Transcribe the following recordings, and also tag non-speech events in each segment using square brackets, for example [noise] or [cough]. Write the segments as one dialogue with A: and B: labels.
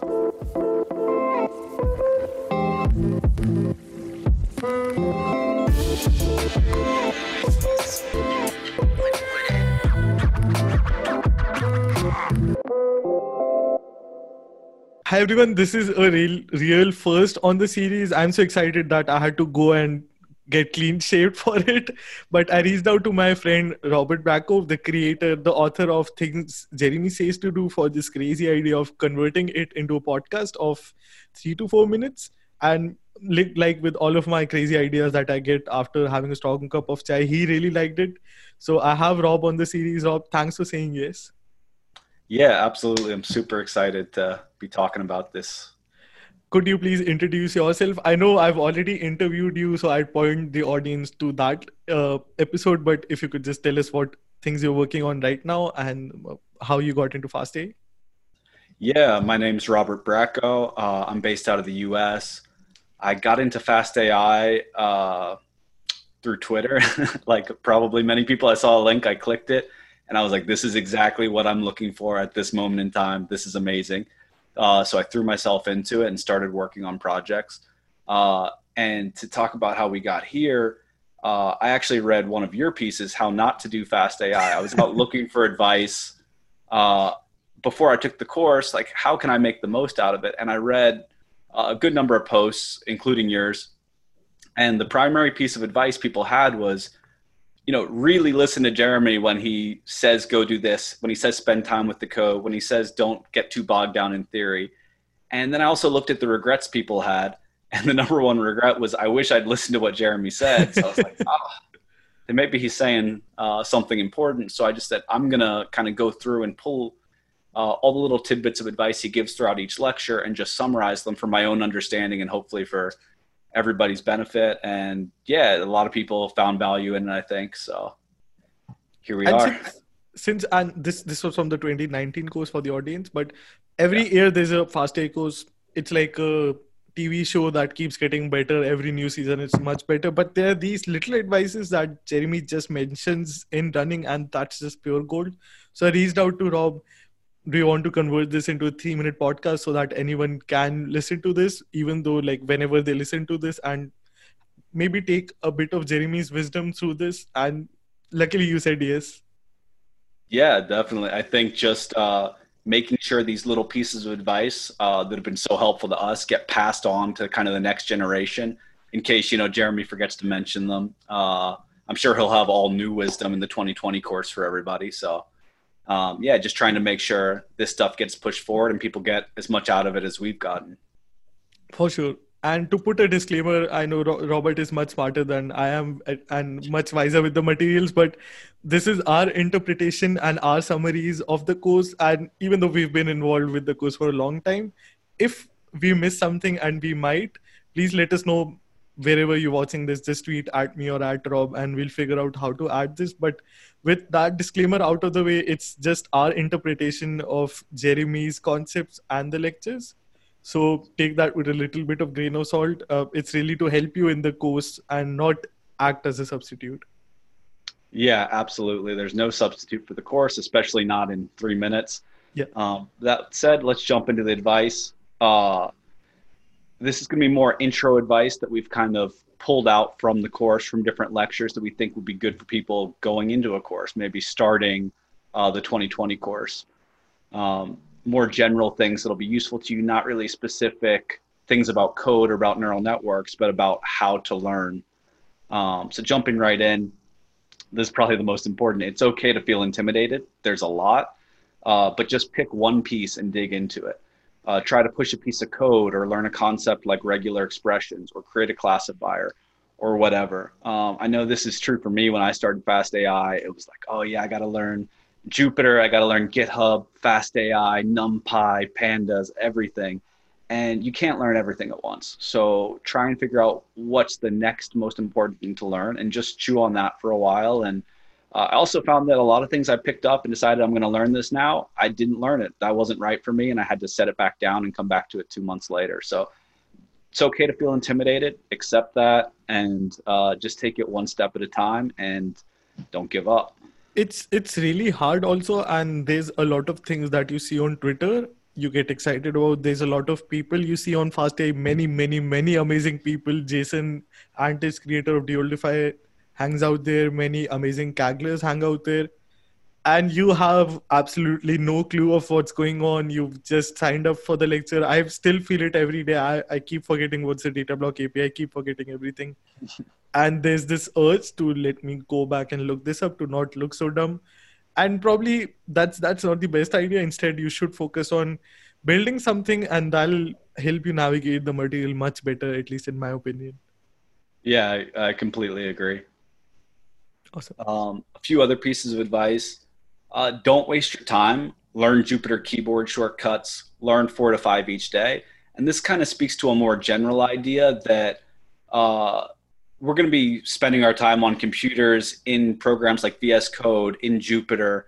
A: Hi everyone, this is a real real first on the series. I'm so excited that I had to go and get clean shaved [laughs] for it. But I reached out to my friend Robert Bracco, the creator, the author of Things Jeremy Says to Do for this crazy idea of converting it into a podcast of three to four minutes. And like with all of my crazy ideas that I get after having a strong cup of chai, he really liked it. So I have Rob on the series. Rob, thanks for saying yes.
B: Yeah, absolutely. I'm super excited to be talking about this.
A: Could you please introduce yourself? I know I've already interviewed you, so I'd point the audience to that uh, episode. But if you could just tell us what things you're working on right now and how you got into FastAI.
B: Yeah, my name's Robert Bracco. Uh, I'm based out of the US. I got into FastAI uh, through Twitter, [laughs] like probably many people. I saw a link, I clicked it, and I was like, "This is exactly what I'm looking for at this moment in time. This is amazing." Uh, so I threw myself into it and started working on projects. Uh, and to talk about how we got here, uh, I actually read one of your pieces, "How Not to Do Fast AI. I was out [laughs] looking for advice uh, before I took the course, like how can I make the most out of it? And I read a good number of posts, including yours. And the primary piece of advice people had was you know, really listen to Jeremy when he says go do this, when he says spend time with the code, when he says don't get too bogged down in theory. And then I also looked at the regrets people had, [laughs] and the number one regret was I wish I'd listened to what Jeremy said. So I was like, oh, [laughs] then maybe he's saying uh, something important. So I just said I'm gonna kind of go through and pull uh, all the little tidbits of advice he gives throughout each lecture and just summarize them for my own understanding and hopefully for everybody's benefit. And yeah, a lot of people found value in it, I think. So here we
A: and
B: are.
A: Since, since, and this this was from the 2019 course for the audience, but every yeah. year there's a FastAI course. It's like a TV show that keeps getting better every new season. It's much better. But there are these little advices that Jeremy just mentions in running, and that's just pure gold. So I reached out to Rob do you want to convert this into a three minute podcast so that anyone can listen to this even though like whenever they listen to this? And maybe take a bit of jeremy's wisdom through this. And luckily you said yes.
B: Yeah definitely. I think just uh, making sure these little pieces of advice uh, that have been so helpful to us get passed on to kind of the next generation in case you know jeremy forgets to mention them. Uh, i'm sure he'll have all new wisdom in the 2020 course for everybody so um, yeah, just trying to make sure this stuff gets pushed forward and people get as much out of it as we've gotten.
A: For sure. And to put a disclaimer, I know Robert is much smarter than I am and much wiser with the materials, but this is our interpretation and our summaries of the course. And even though we've been involved with the course for a long time, if we miss something and we might, please let us know wherever you're watching this. Just tweet at me or at Rob, and we'll figure out how to add this. But with that disclaimer out of the way, it's just our interpretation of Jeremy's concepts and the lectures. So take that with a little bit of grain of salt. Uh, it's really to help you in the course and not act as a substitute.
B: Yeah, absolutely. There's no substitute for the course, especially not in three minutes.
A: Yeah.
B: Um, that said, let's jump into the advice. Uh, this is going to be more intro advice that we've kind of pulled out from the course from different lectures that we think would be good for people going into a course, maybe starting uh, the 2020 course. Um, more general things that'll be useful to you, not really specific things about code or about neural networks, but about how to learn. Um, so jumping right in, this is probably the most important. It's okay to feel intimidated. There's a lot, uh, but just pick one piece and dig into it uh, try to push a piece of code or learn a concept like regular expressions or create a classifier or whatever. Um, I know this is true for me when I started Fast AI. It was like, oh yeah, I got to learn Jupyter, I got to learn GitHub, Fast AI, NumPy, Pandas, everything. And you can't learn everything at once. So try and figure out what's the next most important thing to learn and just chew on that for a while and uh, I also found that a lot of things I picked up and decided I'm going to learn this now, I didn't learn it. That wasn't right for me, and I had to set it back down and come back to it two months later. So it's okay to feel intimidated, accept that, and uh, just take it one step at a time and don't give up.
A: It's it's really hard also, and there's a lot of things that you see on Twitter you get excited about. There's a lot of people you see on FastAI, many, many, many amazing people. Jason Antic creator of DeOldify, hangs out there. Many amazing Kagglers hang out there. And you have absolutely no clue of what's going on. You've just signed up for the lecture. I still feel it every day. I, I keep forgetting what's the data block API. I keep forgetting everything. [laughs] and there's this urge to let me go back and look this up to not look so dumb and probably that's that's not the best idea instead you should focus on building something and that'll help you navigate the material much better at least in my opinion
B: yeah i, I completely agree
A: awesome.
B: Um, a few other pieces of advice. Uh, don't waste your time. Learn jupyter keyboard shortcuts. Learn four to five each day. And this kind of speaks to a more general idea that uh, we're going to be spending our time on computers in programs like VS Code in Jupyter.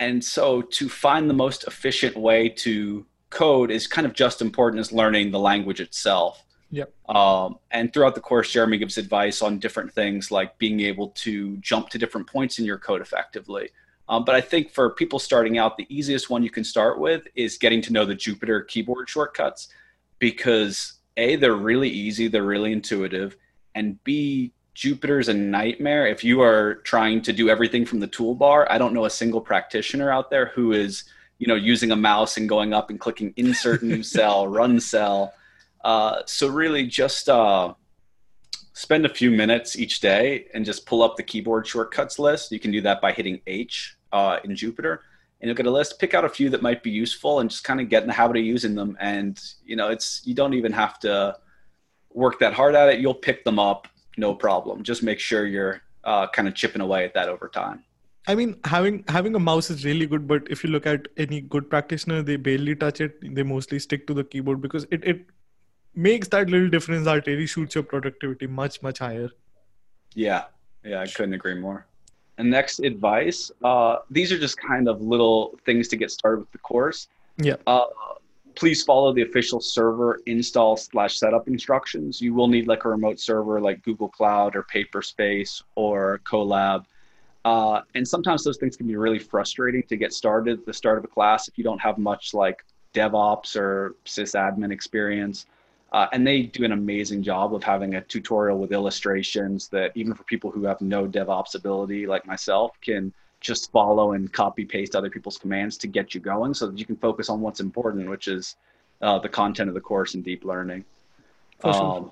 B: And so to find the most efficient way to code is kind of just important as learning the language itself.
A: Yep.
B: Um, and throughout the course, Jeremy gives advice on different things like being able to jump to different points in your code effectively. Um, but I think for people starting out, the easiest one you can start with is getting to know the Jupyter keyboard shortcuts because A, they're really easy, they're really intuitive and B, Jupyter's a nightmare. If you are trying to do everything from the toolbar, I don't know a single practitioner out there who is, you know, using a mouse and going up and clicking insert new [laughs] cell, run cell. Uh, so really, just uh, spend a few minutes each day and just pull up the keyboard shortcuts list. You can do that by hitting H uh, in Jupyter, and you'll get a list. Pick out a few that might be useful, and just kind of get in the habit of using them. And you know, it's you don't even have to work that hard at it, you'll pick them up no problem. Just make sure you're uh, kind of chipping away at that over time.
A: I mean, having having a mouse is really good, but if you look at any good practitioner, they barely touch it. They mostly stick to the keyboard because it, it makes that little difference that really shoots your productivity much much higher.
B: Yeah, yeah, I couldn't agree more. And next advice, uh, these are just kind of little things to get started with the course.
A: Yeah.
B: Uh, please follow the official server install slash setup instructions. You will need like a remote server like Google Cloud or Paperspace or Colab. Uh, and sometimes those things can be really frustrating to get started at the start of a class if you don't have much like DevOps or sysadmin experience. Uh, and they do an amazing job of having a tutorial with illustrations that even for people who have no DevOps ability like myself can just follow and copy paste other people's commands to get you going so that you can focus on what's important, which is uh, the content of the course and deep learning.
A: Sure. Um,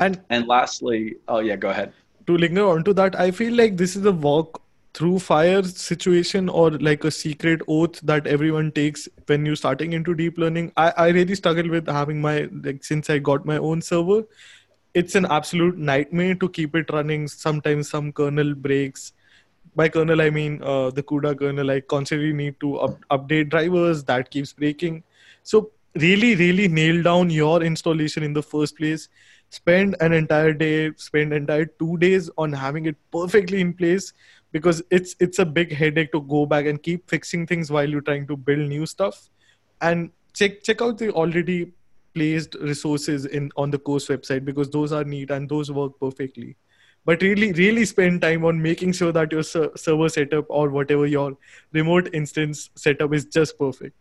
A: and
B: and lastly, oh yeah, go ahead.
A: To linger onto that, I feel like this is a walk through fire situation or like a secret oath that everyone takes when you're starting into deep learning. I, I really struggle with having my like since I got my own server. It's an absolute nightmare to keep it running. Sometimes some kernel breaks by kernel i mean uh, the cuda kernel i constantly need to up- update drivers that keeps breaking so really really nail down your installation in the first place spend an entire day spend entire two days on having it perfectly in place because it's it's a big headache to go back and keep fixing things while you're trying to build new stuff. And check check out the already placed resources in on the course website because those are neat and those work perfectly. But really really spend time on making sure that your ser- server setup or whatever your remote instance setup is just perfect.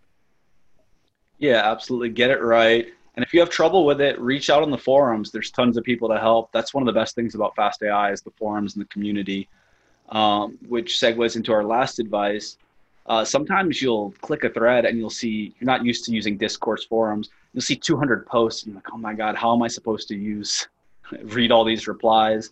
B: Yeah absolutely. Get it right. And if you have trouble with it reach out on the forums. There's tons of people to help. That's one of the best things about fast ai is the forums and the community um, which segues into our last advice uh, sometimes you'll click a thread and you'll see you're not used to using discourse forums you'll see 200 posts and you're like oh my god how am i supposed to use [laughs] read all these replies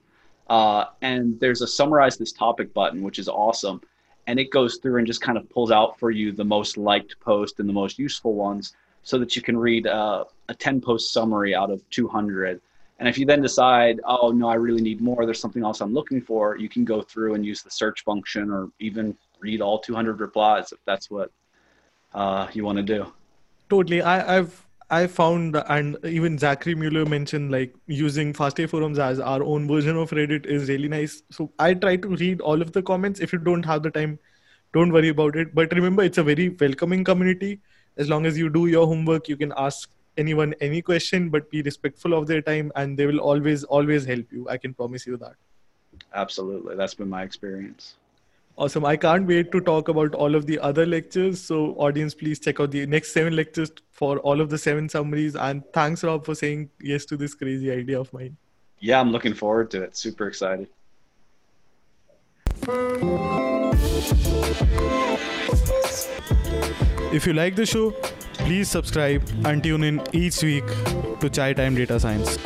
B: uh, and there's a summarize this topic button, which is awesome. And it goes through and just kind of pulls out for you the most liked post and the most useful ones so that you can read uh, a 10 post summary out of 200. And if you then decide, oh, no, I really need more, there's something else I'm looking for, you can go through and use the search function or even read all 200 replies if that's what uh, you want to do.
A: Totally. I, I've I found, and even Zachary Mueller mentioned, like using FastAI forums as our own version of Reddit is really nice. So I try to read all of the comments. If you don't have the time, don't worry about it. But remember, it's a very welcoming community. As long as you do your homework, you can ask anyone any question, but be respectful of their time, and they will always, always help you. I can promise you that.
B: Absolutely, that's been my experience.
A: Awesome. I can't wait to talk about all of the other lectures. So, audience, please check out the next seven lectures for all of the seven summaries. And thanks, Rob, for saying yes to this crazy idea of mine.
B: Yeah, I'm looking forward to it. Super excited.
C: If you like the show, please subscribe and tune in each week to Chai Time Data Science.